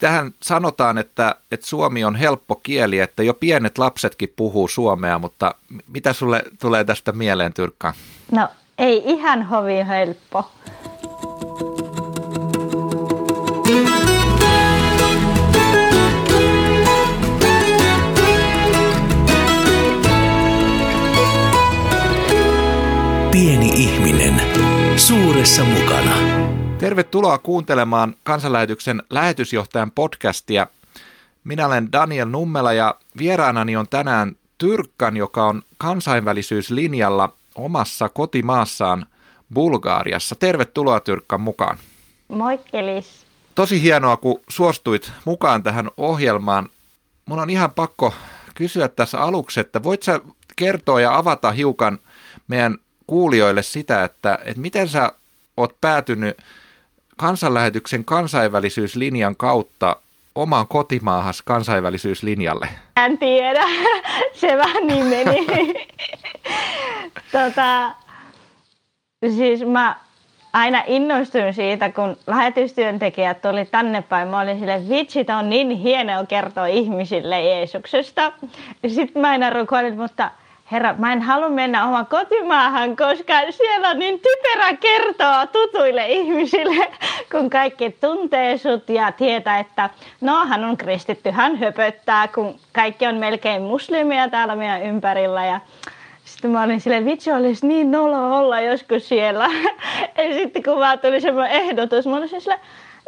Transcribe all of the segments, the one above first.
Tähän sanotaan, että, että suomi on helppo kieli, että jo pienet lapsetkin puhuu suomea, mutta mitä sulle tulee tästä mieleen, Tyrkka? No ei ihan hovin helppo. Pieni ihminen, suuressa mukana. Tervetuloa kuuntelemaan kansanlähetyksen lähetysjohtajan podcastia. Minä olen Daniel Nummela ja vieraanani on tänään Tyrkkan, joka on kansainvälisyyslinjalla omassa kotimaassaan Bulgaariassa. Tervetuloa Tyrkkan mukaan. Moikkelis. Tosi hienoa, kun suostuit mukaan tähän ohjelmaan. Mun on ihan pakko kysyä tässä aluksi, että voit sä kertoa ja avata hiukan meidän kuulijoille sitä, että, että miten sä oot päätynyt kansanlähetyksen kansainvälisyyslinjan kautta omaan kotimaahas kansainvälisyyslinjalle? En tiedä, se vähän niin meni. tota, siis mä aina innostuin siitä, kun lähetystyöntekijät tuli tänne päin. Mä olin sille, vitsi, on niin hienoa kertoa ihmisille Jeesuksesta. Sitten mä aina rukoilin, mutta – herra, mä en halua mennä oma kotimaahan, koska siellä on niin typerä kertoa tutuille ihmisille, kun kaikki tuntee sut ja tietää, että no hän on kristitty, hän höpöttää, kun kaikki on melkein muslimia täällä meidän ympärillä ja sitten mä olin silleen, vitsi olisi niin nolo olla joskus siellä. Ja sitten kun vaan tuli semmoinen ehdotus, mä olin silleen,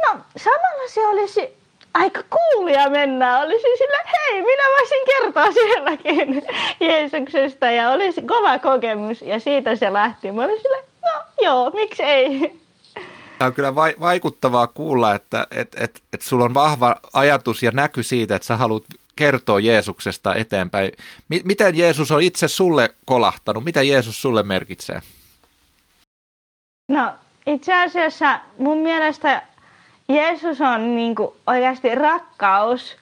no samalla se olisi aika kuulia mennä. Olisin sillä, hei, minä voisin kertoa sielläkin Jeesuksesta ja olisi kova kokemus. Ja siitä se lähti. Mä olin sillä, no joo, miksi ei. Tämä on kyllä vaikuttavaa kuulla, että et, et, et sulla on vahva ajatus ja näky siitä, että sä haluat kertoa Jeesuksesta eteenpäin. M- miten Jeesus on itse sulle kolahtanut? Mitä Jeesus sulle merkitsee? No itse asiassa mun mielestä Jeesus on niin kuin, oikeasti rakkaus,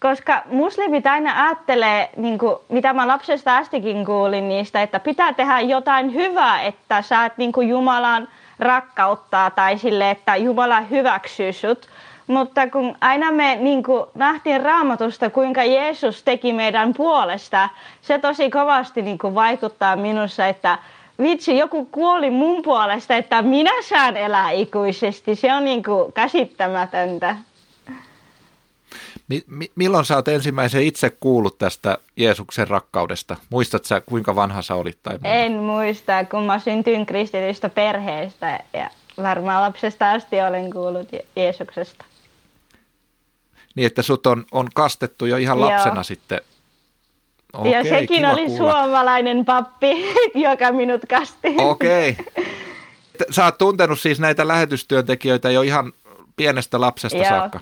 koska muslimit aina ajattelee, niin kuin, mitä mä lapsesta astikin kuulin niistä, että pitää tehdä jotain hyvää, että saat niin kuin Jumalan rakkauttaa tai sille, että Jumala hyväksyy sut. Mutta kun aina me niin kuin, nähtiin raamatusta, kuinka Jeesus teki meidän puolesta, se tosi kovasti niin kuin, vaikuttaa minussa, että vitsi, joku kuoli mun puolesta, että minä saan elää ikuisesti. Se on niin kuin käsittämätöntä. Mi- mi- milloin sä oot ensimmäisen itse kuullut tästä Jeesuksen rakkaudesta? Muistat sä, kuinka vanha sä olit? Tai en muista, kun mä syntyin kristitystä perheestä ja varmaan lapsesta asti olen kuullut Jeesuksesta. Niin, että sut on, on kastettu jo ihan lapsena Joo. sitten Okei, ja sekin oli kuulla. suomalainen pappi, joka minut kasti. Okei. Sä oot tuntenut siis näitä lähetystyöntekijöitä jo ihan pienestä lapsesta Joo. saakka.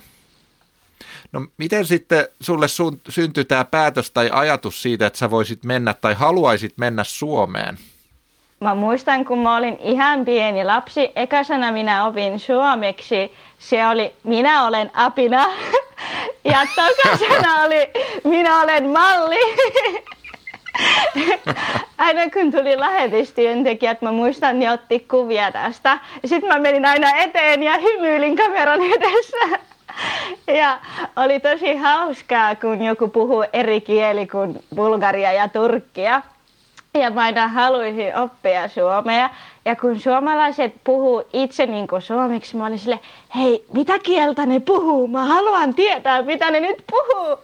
No miten sitten sulle sun, syntyi tämä päätös tai ajatus siitä, että sä voisit mennä tai haluaisit mennä Suomeen? Mä muistan, kun mä olin ihan pieni lapsi, ekäsänä minä opin suomeksi. Se oli minä olen apina ja tokasena oli minä olen malli. aina kun tuli lähetystyöntekijät, mä muistan, ne otti kuvia tästä. Sitten mä menin aina eteen ja hymyilin kameran edessä. Ja oli tosi hauskaa, kun joku puhuu eri kieli kuin Bulgaria ja Turkkia. Ja mä aina haluaisin oppia suomea. Ja kun suomalaiset puhuu itse niin kuin suomeksi, mä olin sille, hei, mitä kieltä ne puhuu? Mä haluan tietää, mitä ne nyt puhuu.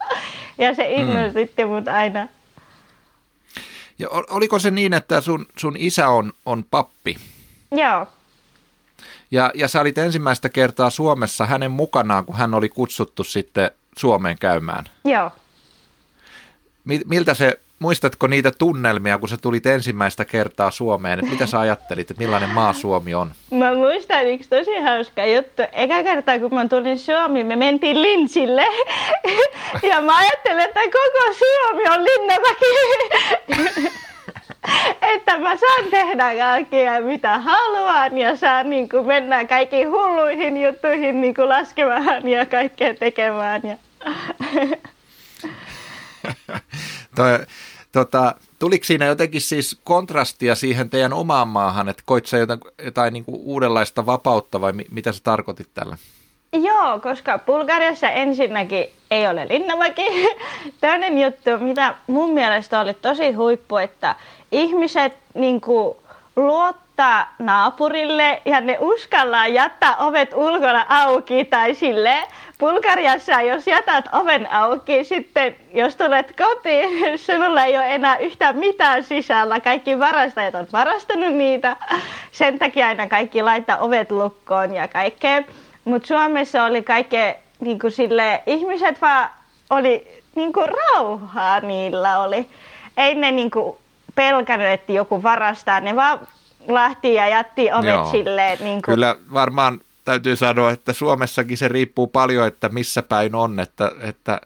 Ja se mm. innostitti mm. mut aina. Ja oliko se niin, että sun, sun isä on, on pappi? Joo. Ja, ja sä olit ensimmäistä kertaa Suomessa hänen mukanaan, kun hän oli kutsuttu sitten Suomeen käymään. Joo. Miltä se muistatko niitä tunnelmia, kun sä tulit ensimmäistä kertaa Suomeen? Että mitä sä ajattelit, että millainen maa Suomi on? Mä muistan yksi tosi hauska juttu. Eka kertaa, kun mä tulin Suomeen, me mentiin Linsille. ja mä ajattelin, että koko Suomi on Linnamäki. että mä saan tehdä kaikkea mitä haluan ja saan niin kuin mennä kaikkiin hulluihin juttuihin niin kuin laskemaan ja kaikkea tekemään. Ja Toi, tota, tuliko siinä jotenkin siis kontrastia siihen teidän omaan maahan, että koit sä jotain, jotain niin kuin uudenlaista vapautta vai mi, mitä sä tarkoitit tällä? Joo, koska Bulgariassa ensinnäkin ei ole linnamäki. Toinen juttu, mitä mun mielestä oli tosi huippu, että ihmiset niin kuin, luottaa naapurille ja ne uskaltaa jättää ovet ulkona auki tai sille Bulgariassa, jos jätät oven auki, sitten jos tulet kotiin, sinulla ei ole enää yhtään mitään sisällä. Kaikki varastajat on varastanut niitä. Sen takia aina kaikki laittaa ovet lukkoon ja kaikkea. Mutta Suomessa oli kaikkea, niin sille, ihmiset vaan oli niin kuin rauhaa niillä oli. Ei ne niin kuin pelkännyt, että joku varastaa. Ne vaan lähti ja jätti ovet Joo. silleen. Niin kuin... Kyllä varmaan täytyy sanoa, että Suomessakin se riippuu paljon, että missä päin on, että, että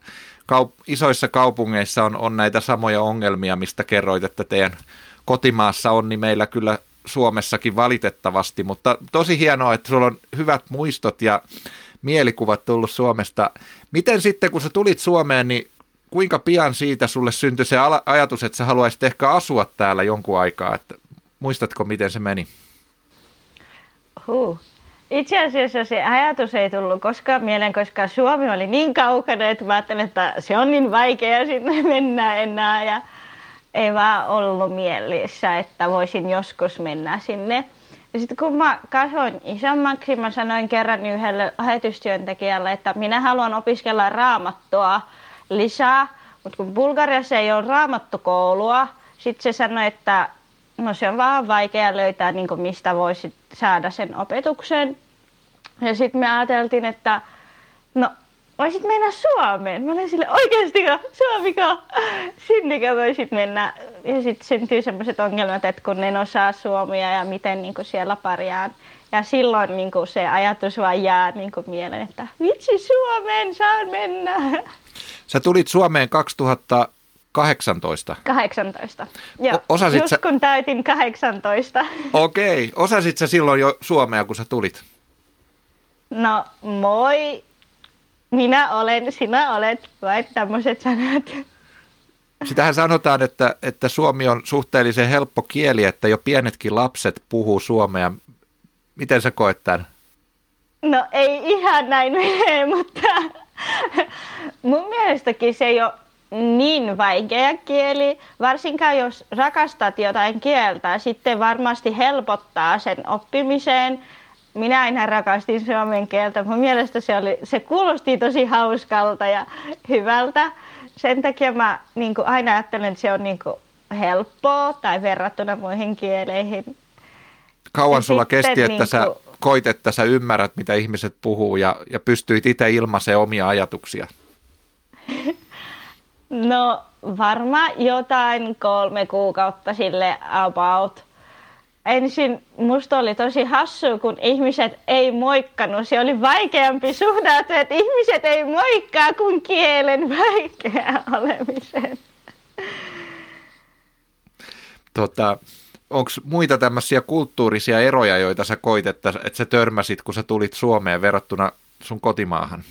kaup- isoissa kaupungeissa on, on näitä samoja ongelmia, mistä kerroit, että teidän kotimaassa on, niin meillä kyllä Suomessakin valitettavasti, mutta tosi hienoa, että sulla on hyvät muistot ja mielikuvat tullut Suomesta. Miten sitten, kun sä tulit Suomeen, niin kuinka pian siitä sulle syntyi se ajatus, että sä haluaisit ehkä asua täällä jonkun aikaa? Että muistatko, miten se meni? Huh. Itse asiassa se ajatus ei tullut koskaan mieleen, koska Suomi oli niin kaukana, että mä ajattelin, että se on niin vaikea sinne mennä enää. Ja ei vaan ollut mielessä, että voisin joskus mennä sinne. Ja sitten kun mä kasvoin isommaksi, mä sanoin kerran yhdelle lähetystyöntekijälle, että minä haluan opiskella raamattua lisää. Mutta kun Bulgariassa ei ole raamattukoulua, sitten se sanoi, että no se on vaan vaikea löytää, niin mistä voisi saada sen opetuksen. Ja sitten me ajateltiin, että no voisit mennä Suomeen. Mä olin sille oikeasti Suomiko? Sinnekö voisit mennä? Ja sitten syntyy sellaiset ongelmat, että kun en osaa suomia ja miten niin siellä parjaan. Ja silloin niin se ajatus vaan jää niin mieleen, että vitsi Suomeen saan mennä. Sä tulit Suomeen 2000 18? 18. Joo, o- just sä... kun täytin 18. Okei, okay. osasit sä silloin jo suomea, kun sä tulit? No moi, minä olen, sinä olet, vai tämmöiset sanat. Sitähän sanotaan, että, että suomi on suhteellisen helppo kieli, että jo pienetkin lapset puhuu suomea. Miten sä koet tämän? No ei ihan näin mene, mutta mun mielestäkin se ei ole niin vaikea kieli, varsinkaan jos rakastat jotain kieltä, sitten varmasti helpottaa sen oppimiseen. Minä aina rakastin suomen kieltä. Mun mielestä se, oli, se kuulosti tosi hauskalta ja hyvältä. Sen takia mä niin kuin aina ajattelen, että se on niin kuin helppoa tai verrattuna muihin kieleihin. Kauan ja sulla kesti, että niin sä koit, että sä ymmärrät, mitä ihmiset puhuu ja, ja pystyit itse ilmaisemaan omia ajatuksia? No varmaan jotain kolme kuukautta sille about. Ensin musta oli tosi hassu, kun ihmiset ei moikkanut. Se oli vaikeampi suhdautua, että ihmiset ei moikkaa kuin kielen vaikea olemisen. Tota, Onko muita tämmöisiä kulttuurisia eroja, joita sä koit, että, että sä törmäsit, kun sä tulit Suomeen verrattuna sun kotimaahan?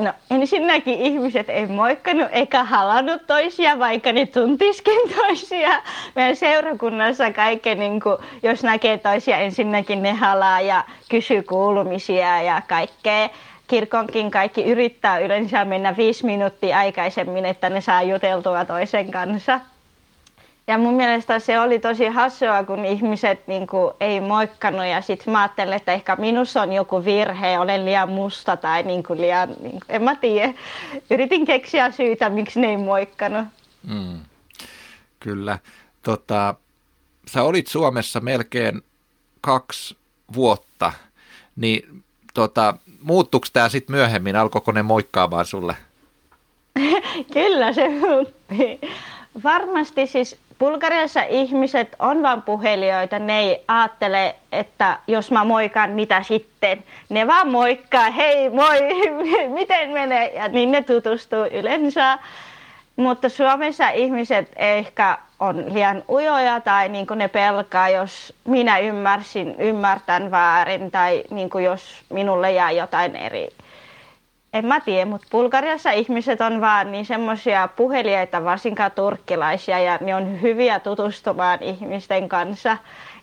No ensinnäkin ihmiset ei moikkanut eikä halannut toisia, vaikka ne tuntiskin toisia. Meidän seurakunnassa kaikki, niin kuin, jos näkee toisia, ensinnäkin ne halaa ja kysyy kuulumisia ja kaikkea. Kirkonkin kaikki yrittää yleensä mennä viisi minuuttia aikaisemmin, että ne saa juteltua toisen kanssa. Ja mun mielestä se oli tosi hassua, kun ihmiset niin kuin, ei moikkanut ja sitten mä ajattelin, että ehkä minussa on joku virhe, olen liian musta tai niin kuin, liian, niin kuin, en mä tiedä. Yritin keksiä syytä, miksi ne ei moikkanut. Mm. Kyllä. Tota, sä olit Suomessa melkein kaksi vuotta, niin tota, muuttuiko tämä sitten myöhemmin? Alkoiko ne moikkaamaan sulle? Kyllä se muutti. Varmasti siis Bulgariassa ihmiset on vain puhelijoita, ne ei ajattele, että jos mä moikan, mitä sitten. Ne vaan moikkaa, hei moi, miten menee, ja niin ne tutustuu yleensä. Mutta Suomessa ihmiset ehkä on liian ujoja tai niin ne pelkää, jos minä ymmärsin, ymmärtän väärin tai niin jos minulle jää jotain eri en mä tiedä, mutta Bulgariassa ihmiset on vaan niin semmoisia puhelijoita, varsinkaan turkkilaisia, ja ne on hyviä tutustumaan ihmisten kanssa.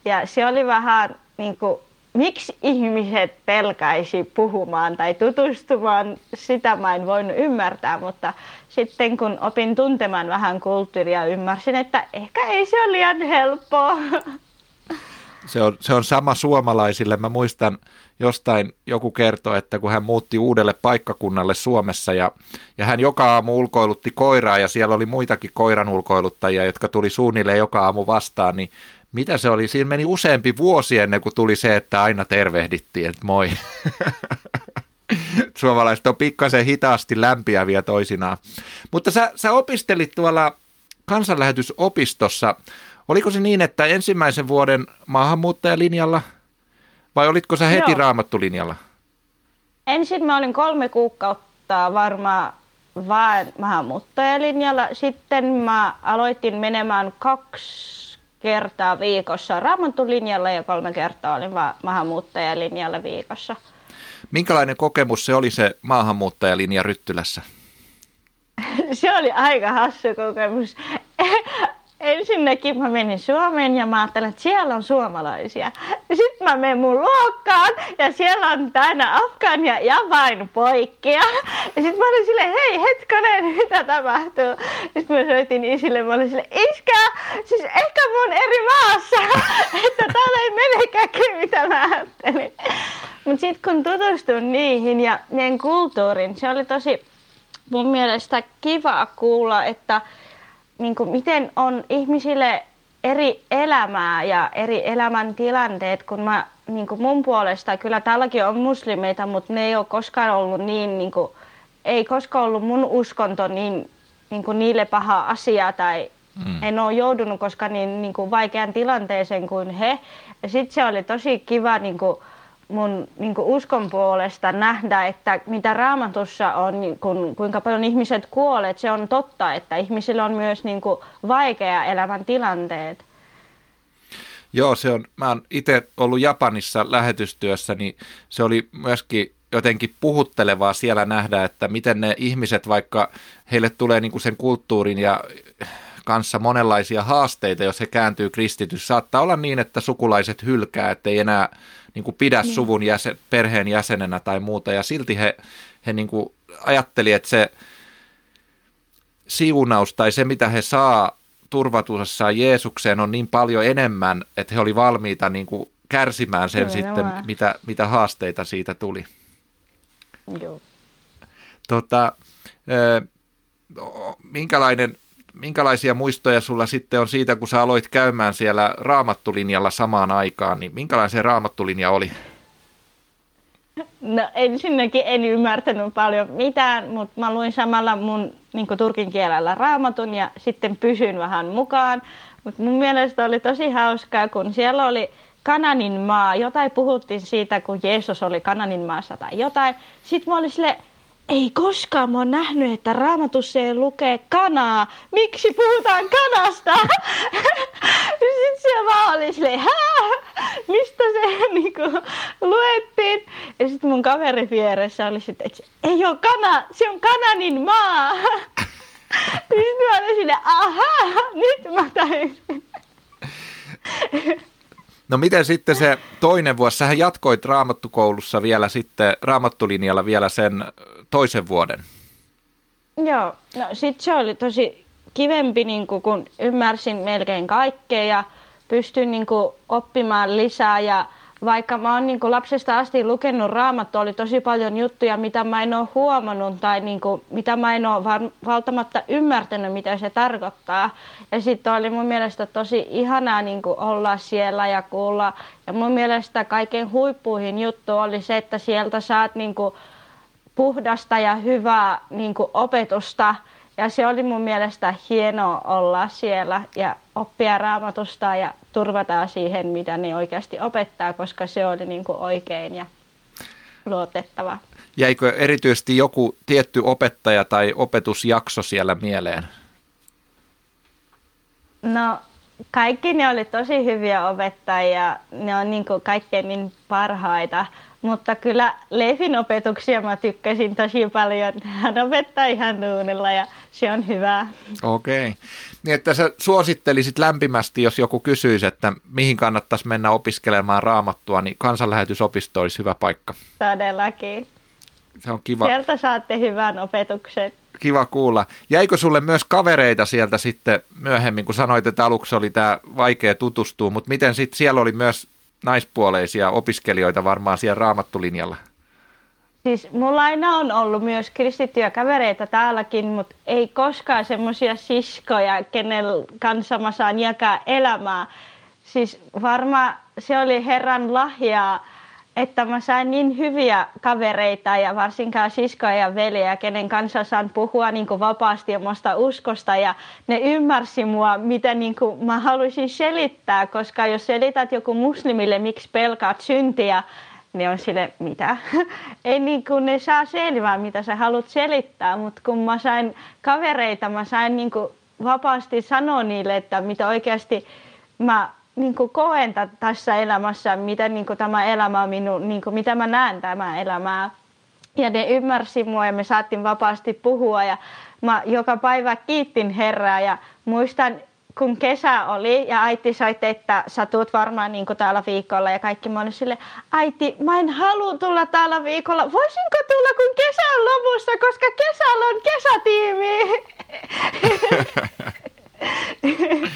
Ja se oli vähän niin kuin miksi ihmiset pelkäisi puhumaan tai tutustumaan, sitä mä en voinut ymmärtää, mutta sitten kun opin tuntemaan vähän kulttuuria, ymmärsin, että ehkä ei se ole liian helppoa. Se on, se on sama suomalaisille. Mä muistan jostain joku kertoi, että kun hän muutti uudelle paikkakunnalle Suomessa ja, ja hän joka aamu ulkoilutti koiraa ja siellä oli muitakin koiran ulkoiluttajia, jotka tuli suunnilleen joka aamu vastaan, niin mitä se oli? Siinä meni useampi vuosi ennen kuin tuli se, että aina tervehdittiin, että moi. Suomalaiset on pikkasen hitaasti lämpiäviä toisinaan. Mutta sä, sä opistelit tuolla kansanlähetysopistossa. Oliko se niin, että ensimmäisen vuoden maahanmuuttajalinjalla vai olitko sä heti Joo. raamattulinjalla? Ensin mä olin kolme kuukautta varmaan vain maahanmuuttajalinjalla. Sitten mä aloitin menemään kaksi kertaa viikossa raamattulinjalla ja kolme kertaa olin vaan maahanmuuttajalinjalla viikossa. Minkälainen kokemus se oli se maahanmuuttajalinja Ryttylässä? se oli aika hassu kokemus ensinnäkin mä menin Suomeen ja mä ajattelin, että siellä on suomalaisia. Sitten mä menen mun luokkaan ja siellä on täynnä Afgania ja vain poikia. Ja sitten mä olin silleen, hei hetkonen, mitä tapahtuu? Sitten mä soitin isille, mä olin silleen, iskä, siis ehkä mä oon eri maassa, että täällä ei menekään mitä mä ajattelin. Mutta sitten kun tutustuin niihin ja niiden kulttuurin, se oli tosi mun mielestä kiva kuulla, että niin kuin miten on ihmisille eri elämää ja eri elämäntilanteet, kun mä niin kuin mun puolesta, kyllä täälläkin on muslimeita, mutta ne ei ole koskaan ollut niin, niin kuin, ei koskaan ollut mun uskonto niin, niin kuin niille paha asia tai mm. en ole joudunut koskaan niin, niin kuin vaikean tilanteeseen kuin he. Sitten se oli tosi kiva niin kuin, mun niin uskon puolesta nähdä, että mitä raamatussa on, niin kun, kuinka paljon ihmiset kuolee, se on totta, että ihmisillä on myös niin kuin vaikea elämän tilanteet. Joo, se on, mä oon itse ollut Japanissa lähetystyössä, niin se oli myöskin jotenkin puhuttelevaa siellä nähdä, että miten ne ihmiset, vaikka heille tulee niin kuin sen kulttuurin ja kanssa monenlaisia haasteita, jos he kääntyy kristitys. Saattaa olla niin, että sukulaiset hylkää, ettei enää niin kuin pidä niin. suvun jäsen, perheen jäsenenä tai muuta. Ja silti he, he niin kuin ajatteli, että se siunaus tai se, mitä he saa turvatussaan Jeesukseen on niin paljon enemmän, että he oli valmiita niin kuin kärsimään sen Kyllä, sitten, mitä, mitä haasteita siitä tuli. Joo. Tota, minkälainen minkälaisia muistoja sulla sitten on siitä, kun sä aloit käymään siellä raamattulinjalla samaan aikaan, niin minkälainen se raamattulinja oli? No ensinnäkin en ymmärtänyt paljon mitään, mutta mä luin samalla mun niin turkin kielellä raamatun ja sitten pysyn vähän mukaan. Mutta mun mielestä oli tosi hauskaa, kun siellä oli Kananin maa, jotain puhuttiin siitä, kun Jeesus oli Kananin maassa tai jotain. Sitten mä olin silleen, ei koskaan mä oon nähnyt, että raamatussa ei lukee kanaa. Miksi puhutaan kanasta? Sitten se vaan oli silleen, mistä se niinku luettiin? Ja sitten mun kaveri vieressä oli sitten, että ei ole kana, se on kananin maa. sitten mä olin silleen, aha, nyt mä tajusin. No miten sitten se toinen vuosi? Sähän jatkoit raamattukoulussa vielä sitten, raamattulinjalla vielä sen toisen vuoden. Joo, no sitten se oli tosi kivempi, niin kun ymmärsin melkein kaikkea ja pystyin niin oppimaan lisää ja vaikka mä oon niin lapsesta asti lukenut raamattua, oli tosi paljon juttuja, mitä mä en ole huomannut tai niin kuin, mitä mä en ole valtamatta ymmärtänyt, mitä se tarkoittaa. Ja sitten oli mun mielestä tosi ihanaa niin kuin olla siellä ja kuulla. Ja mun mielestä kaiken huippuihin juttu oli se, että sieltä saat niin kuin puhdasta ja hyvää niin kuin opetusta – ja se oli mun mielestä hienoa olla siellä ja oppia raamatusta ja turvata siihen, mitä ne oikeasti opettaa, koska se oli niin kuin oikein ja luotettava. Jäikö erityisesti joku tietty opettaja tai opetusjakso siellä mieleen? No kaikki ne oli tosi hyviä opettajia, ne on niin kuin kaikkein niin parhaita. Mutta kyllä Leifin opetuksia mä tykkäsin tosi paljon. Hän opettaa ihan duunilla ja se on hyvä. Okei. Niin, että sä suosittelisit lämpimästi, jos joku kysyisi, että mihin kannattaisi mennä opiskelemaan raamattua, niin kansanlähetysopisto olisi hyvä paikka. Todellakin. Se on kiva, Sieltä saatte hyvän opetuksen. kiva kuulla. Jäikö sulle myös kavereita sieltä sitten myöhemmin, kun sanoit, että aluksi oli tämä vaikea tutustua, mutta miten sitten siellä oli myös naispuoleisia opiskelijoita varmaan siellä raamattulinjalla? Siis mulla aina on ollut myös kristittyjä kavereita täälläkin, mutta ei koskaan semmoisia siskoja, kenen kanssa mä saan jakaa elämää. Siis varmaan se oli Herran lahjaa, että mä sain niin hyviä kavereita ja varsinkaan siskoja ja veljeä, kenen kanssa saan puhua niin kuin vapaasti omasta uskosta ja ne ymmärsi mua, mitä niin kuin mä haluaisin selittää, koska jos selität joku muslimille, miksi pelkaat syntiä, ne on sille, mitä? Ei niin kuin ne saa selvää, mitä sä haluat selittää, mutta kun mä sain kavereita, mä sain niin kuin vapaasti sanoa niille, että mitä oikeasti mä niin kuin koen tä- tässä elämässä, mitä niin kuin tämä elämä on minun, niin kuin mitä mä näen tämä elämää. Ja ne ymmärsi mua ja me saatiin vapaasti puhua ja mä joka päivä kiittin Herraa ja muistan kun kesä oli ja äiti soitti, että sä tuut varmaan niin täällä viikolla ja kaikki mä olin sille, äiti, mä en halua tulla täällä viikolla. Voisinko tulla, kun kesä on lopussa, koska kesällä on kesätiimi.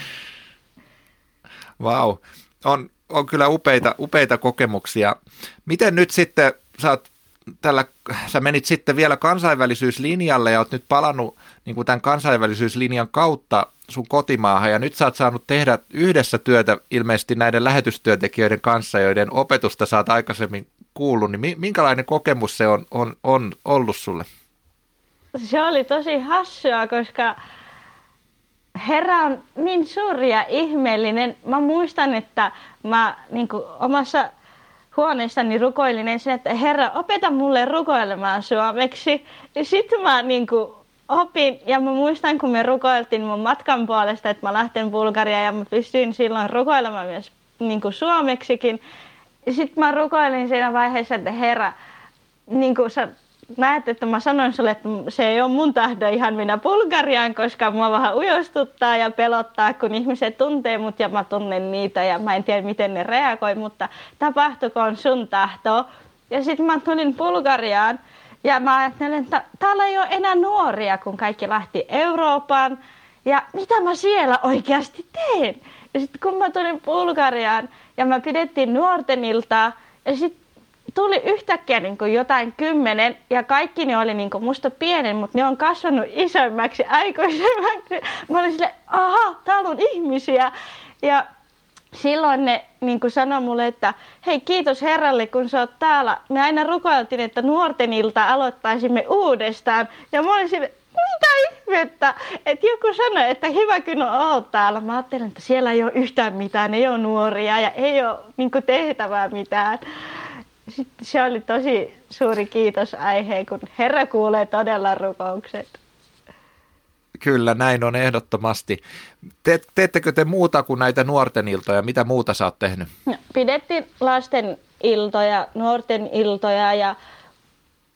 Vau, on, on kyllä upeita, upeita kokemuksia. Miten nyt sitten, sä, oot tällä, sä menit sitten vielä kansainvälisyyslinjalle ja oot nyt palannut niin kuin tämän kansainvälisyyslinjan kautta sun kotimaahan ja nyt sä oot saanut tehdä yhdessä työtä ilmeisesti näiden lähetystyöntekijöiden kanssa, joiden opetusta sä oot aikaisemmin kuullut, niin minkälainen kokemus se on, on, on ollut sulle? Se oli tosi hassua, koska Herra on niin suuri ja ihmeellinen. Mä muistan, että mä niin kuin, omassa huoneessani rukoilin ensin, että Herra, opeta mulle rukoilemaan suomeksi. Sitten mä niin kuin, opin, ja mä muistan, kun me rukoiltiin mun matkan puolesta, että mä lähten Bulgariaan, ja mä pystyin silloin rukoilemaan myös niin kuin suomeksikin. Sitten mä rukoilin siinä vaiheessa, että Herra, niin kuin sä näet, että mä sanoin sulle, että se ei ole mun tahdo ihan minä Bulgariaan, koska mua vähän ujostuttaa ja pelottaa, kun ihmiset tuntee mut ja mä tunnen niitä ja mä en tiedä, miten ne reagoi, mutta tapahtukoon sun tahto. Ja sitten mä tulin Bulgariaan ja mä ajattelin, että täällä ei ole enää nuoria, kun kaikki lähti Eurooppaan. Ja mitä mä siellä oikeasti teen? Ja sitten kun mä tulin Bulgariaan ja mä pidettiin nuorten iltaa, ja sitten tuli yhtäkkiä niin kuin jotain kymmenen ja kaikki ne oli niin kuin musta pienen, mutta ne on kasvanut isommaksi, aikuisemmaksi. Mä olin sille, aha, täällä on ihmisiä. Ja silloin ne niin kuin sanoi mulle, että hei kiitos Herralle, kun sä oot täällä. Me aina rukoiltiin, että nuorten ilta aloittaisimme uudestaan. Ja mä olin sille, mitä ihmettä? Että joku sanoi, että hyvä kun oot täällä. Mä ajattelin, että siellä ei ole yhtään mitään, ei ole nuoria ja ei ole niin kuin tehtävää mitään. Sitten se oli tosi suuri kiitos aihe, kun Herra kuulee todella rukoukset. Kyllä, näin on ehdottomasti. Te, teettekö te muuta kuin näitä nuorten iltoja? Mitä muuta sä oot tehnyt? No, pidettiin lasten iltoja, nuorten iltoja ja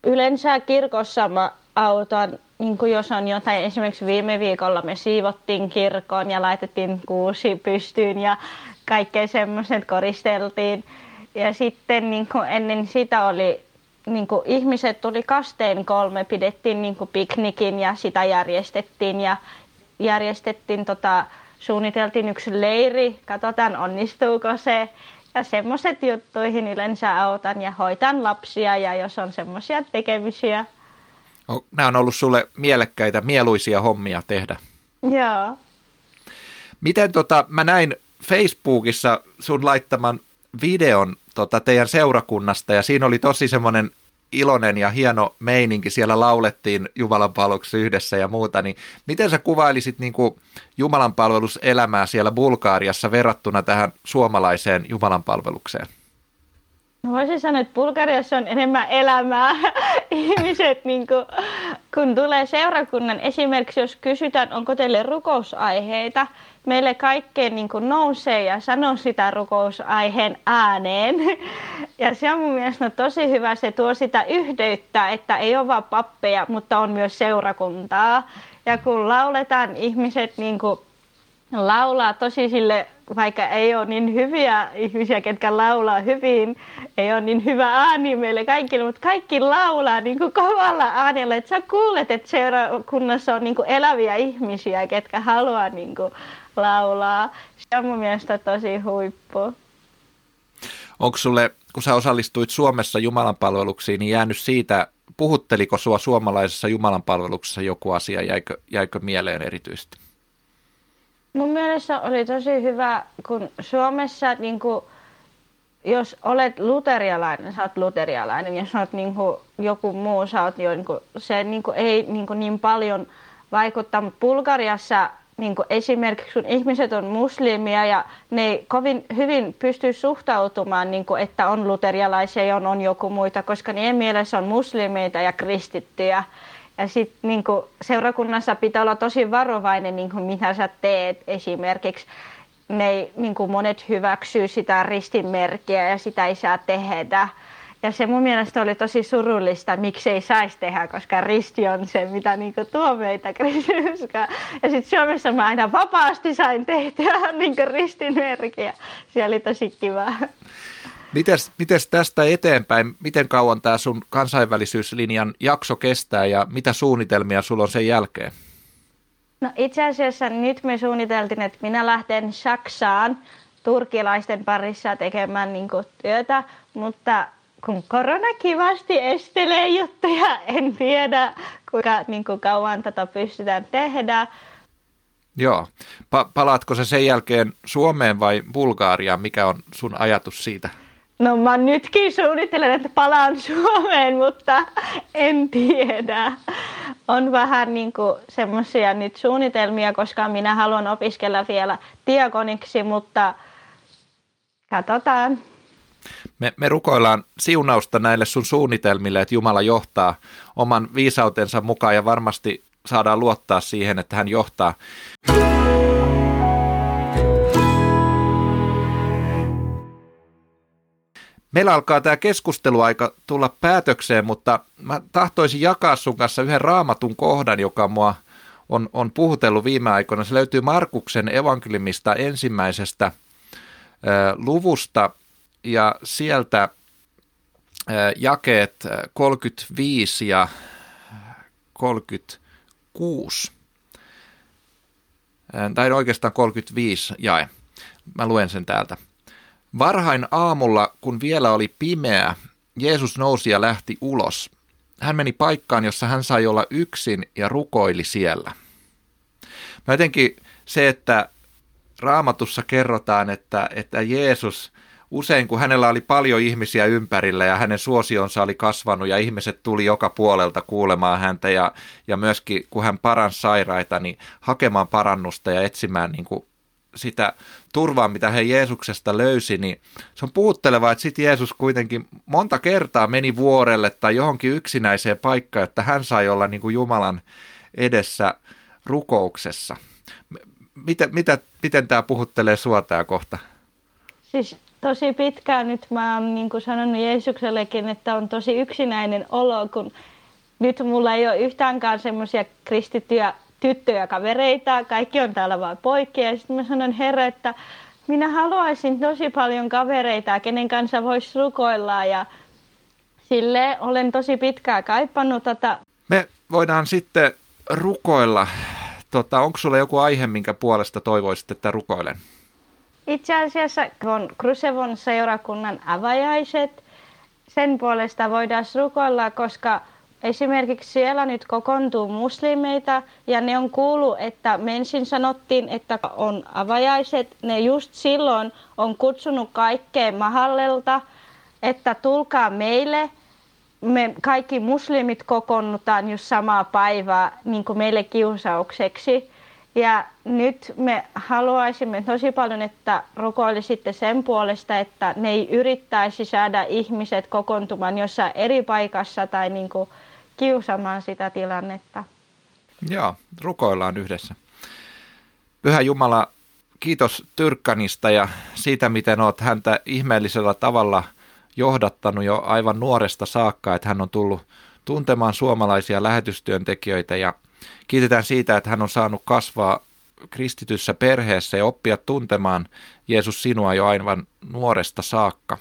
yleensä kirkossa mä autan, niin kuin jos on jotain, esimerkiksi viime viikolla me siivottiin kirkon ja laitettiin kuusi pystyyn ja kaikkea semmoiset koristeltiin. Ja sitten niin kuin ennen sitä oli, niin kuin ihmiset tuli kasteen kolme, pidettiin niin kuin piknikin ja sitä järjestettiin ja järjestettiin tota, suunniteltiin yksi leiri, katsotaan onnistuuko se. Ja semmoiset juttuihin yleensä autan ja hoitan lapsia ja jos on semmoisia tekemisiä. Nämä on ollut sulle mielekkäitä, mieluisia hommia tehdä. Joo. Miten tota, mä näin Facebookissa sun laittaman videon tota, teidän seurakunnasta ja siinä oli tosi semmoinen iloinen ja hieno meininki. Siellä laulettiin Jumalan yhdessä ja muuta. Niin miten sä kuvailisit niin kuin Jumalan palveluselämää siellä Bulgaariassa verrattuna tähän suomalaiseen Jumalan palvelukseen? No voisin sanoa, että Bulgariassa on enemmän elämää. Ihmiset, niin kuin, kun tulee seurakunnan, esimerkiksi jos kysytään, onko teille rukousaiheita, meille kaikkeen niin kuin nousee ja sanoo sitä rukousaiheen ääneen. Ja se on mun mielestä tosi hyvä, se tuo sitä yhteyttä, että ei ole vain pappeja, mutta on myös seurakuntaa. Ja kun lauletaan, ihmiset niin kuin laulaa tosi sille, vaikka ei ole niin hyviä ihmisiä, ketkä laulaa hyvin, ei ole niin hyvä ääni meille kaikille, mutta kaikki laulaa niin kuin kovalla äänellä, että sä kuulet, että seurakunnassa on niin kuin eläviä ihmisiä, ketkä haluaa niin kuin laulaa. Se on mun mielestä tosi huippu. Onko sulle, kun sä osallistuit Suomessa Jumalan palveluksiin, niin jäänyt siitä, puhutteliko sua suomalaisessa Jumalan palveluksessa joku asia, jäikö, jäikö mieleen erityisesti? Mun mielestä oli tosi hyvä, kun Suomessa niin kuin, jos olet luterialainen, sä oot luterialainen, jos olet niin kuin, joku muu, sä oot jo, niin kuin, se niin kuin, ei niin, kuin, niin paljon vaikuttaa, mutta Bulgariassa niin kuin esimerkiksi kun ihmiset on muslimia ja ne ei kovin hyvin pysty suhtautumaan, niin kuin, että on luterialaisia ja on, on joku muita, koska niiden mielessä on muslimeita ja kristittyjä. Ja sitten niin seurakunnassa pitää olla tosi varovainen, niin kuin mitä sä teet esimerkiksi. Ne ei, niin kuin monet hyväksyy sitä ristinmerkkiä ja sitä ei saa tehdä. Ja se mun mielestä oli tosi surullista, miksi ei saisi tehdä, koska risti on se, mitä niin tuo meitä kristinuskoa. Ja sitten Suomessa mä aina vapaasti sain tehdä niin ristinmerkkiä. Se oli tosi kiva. Mites, mites tästä eteenpäin, miten kauan tämä sun kansainvälisyyslinjan jakso kestää ja mitä suunnitelmia sulla on sen jälkeen? No itse asiassa nyt me suunniteltiin, että minä lähden Saksaan turkilaisten parissa tekemään niin työtä, mutta kun korona kivasti estelee juttuja, en tiedä kuinka niin kuin kauan tätä pystytään tehdä. Joo. Pa- palaatko se sen jälkeen Suomeen vai Bulgaariaan? Mikä on sun ajatus siitä? No mä nytkin suunnittelen, että palaan Suomeen, mutta en tiedä. On vähän niin semmoisia nyt suunnitelmia, koska minä haluan opiskella vielä diakoniksi, mutta katsotaan. Me, me rukoillaan siunausta näille sun suunnitelmille, että Jumala johtaa oman viisautensa mukaan ja varmasti saadaan luottaa siihen, että hän johtaa. Meillä alkaa tämä keskusteluaika tulla päätökseen, mutta mä tahtoisin jakaa sun kanssa yhden raamatun kohdan, joka mua on, on puhutellut viime aikoina. Se löytyy Markuksen evankeliumista ensimmäisestä ö, luvusta ja sieltä jakeet 35 ja 36. Tai oikeastaan 35 jae. Mä luen sen täältä. Varhain aamulla, kun vielä oli pimeä, Jeesus nousi ja lähti ulos. Hän meni paikkaan, jossa hän sai olla yksin ja rukoili siellä. Mä jotenkin se, että raamatussa kerrotaan, että, että Jeesus usein kun hänellä oli paljon ihmisiä ympärillä ja hänen suosionsa oli kasvanut ja ihmiset tuli joka puolelta kuulemaan häntä ja, ja myöskin kun hän paransi sairaita, niin hakemaan parannusta ja etsimään niin kuin sitä turvaa, mitä he Jeesuksesta löysi, niin se on puhuttelevaa, että sitten Jeesus kuitenkin monta kertaa meni vuorelle tai johonkin yksinäiseen paikkaan, että hän sai olla niin kuin Jumalan edessä rukouksessa. Miten, mitä, miten tämä puhuttelee sua tämä kohta? Siis tosi pitkään nyt mä oon niin kuin sanonut Jeesuksellekin, että on tosi yksinäinen olo, kun nyt mulla ei ole yhtäänkään semmoisia kristittyjä tyttöjä kavereita, kaikki on täällä vain poikia. Sitten mä sanon Herra, että minä haluaisin tosi paljon kavereita, kenen kanssa voisi rukoilla ja sille olen tosi pitkään kaipannut tätä. Me voidaan sitten rukoilla. Tota, onko sulla joku aihe, minkä puolesta toivoisit, että rukoilen? Itse asiassa on Krusevon seurakunnan avajaiset. Sen puolesta voidaan rukoilla, koska Esimerkiksi siellä nyt kokoontuu muslimeita ja ne on kuullut, että me ensin sanottiin, että on avajaiset. Ne just silloin on kutsunut kaikkeen mahallelta, että tulkaa meille. Me kaikki muslimit kokoonnutaan just samaa päivää niin kuin meille kiusaukseksi. Ja nyt me haluaisimme tosi paljon, että rukoilisitte sen puolesta, että ne ei yrittäisi saada ihmiset kokoontumaan jossain eri paikassa tai niin kuin kiusamaan sitä tilannetta. Joo, rukoillaan yhdessä. Pyhä Jumala, kiitos Tyrkkanista ja siitä, miten olet häntä ihmeellisellä tavalla johdattanut jo aivan nuoresta saakka, että hän on tullut tuntemaan suomalaisia lähetystyöntekijöitä ja kiitetään siitä, että hän on saanut kasvaa kristityssä perheessä ja oppia tuntemaan Jeesus sinua jo aivan nuoresta saakka.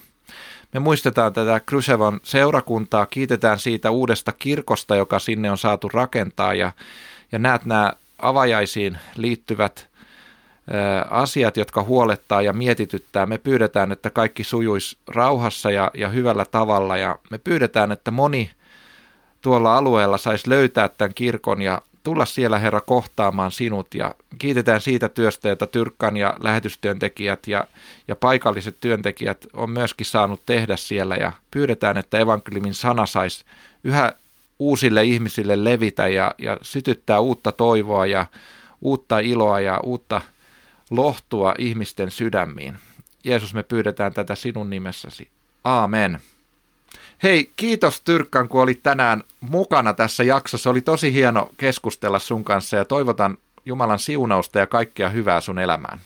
Me muistetaan tätä Krysevon seurakuntaa, kiitetään siitä uudesta kirkosta, joka sinne on saatu rakentaa ja, ja näet nämä avajaisiin liittyvät asiat, jotka huolettaa ja mietityttää. Me pyydetään, että kaikki sujuisi rauhassa ja, ja hyvällä tavalla ja me pyydetään, että moni tuolla alueella saisi löytää tämän kirkon ja tulla siellä Herra kohtaamaan sinut ja kiitetään siitä työstä, jota Tyrkkan ja lähetystyöntekijät ja, ja paikalliset työntekijät on myöskin saanut tehdä siellä ja pyydetään, että evankeliumin sana saisi yhä uusille ihmisille levitä ja, ja sytyttää uutta toivoa ja uutta iloa ja uutta lohtua ihmisten sydämiin. Jeesus, me pyydetään tätä sinun nimessäsi. Aamen. Hei, kiitos Tyrkkan, kun olit tänään mukana tässä jaksossa. Oli tosi hieno keskustella sun kanssa ja toivotan Jumalan siunausta ja kaikkea hyvää sun elämään.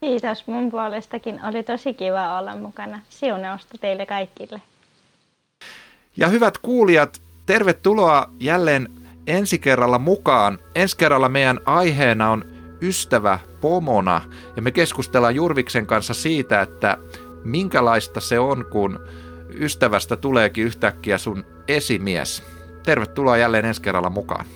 Kiitos mun puolestakin. Oli tosi kiva olla mukana. Siunausta teille kaikille. Ja hyvät kuulijat, tervetuloa jälleen ensi kerralla mukaan. Ensi kerralla meidän aiheena on ystävä pomona ja me keskustellaan Jurviksen kanssa siitä, että minkälaista se on, kun ystävästä tuleekin yhtäkkiä sun esimies. Tervetuloa jälleen ensi kerralla mukaan.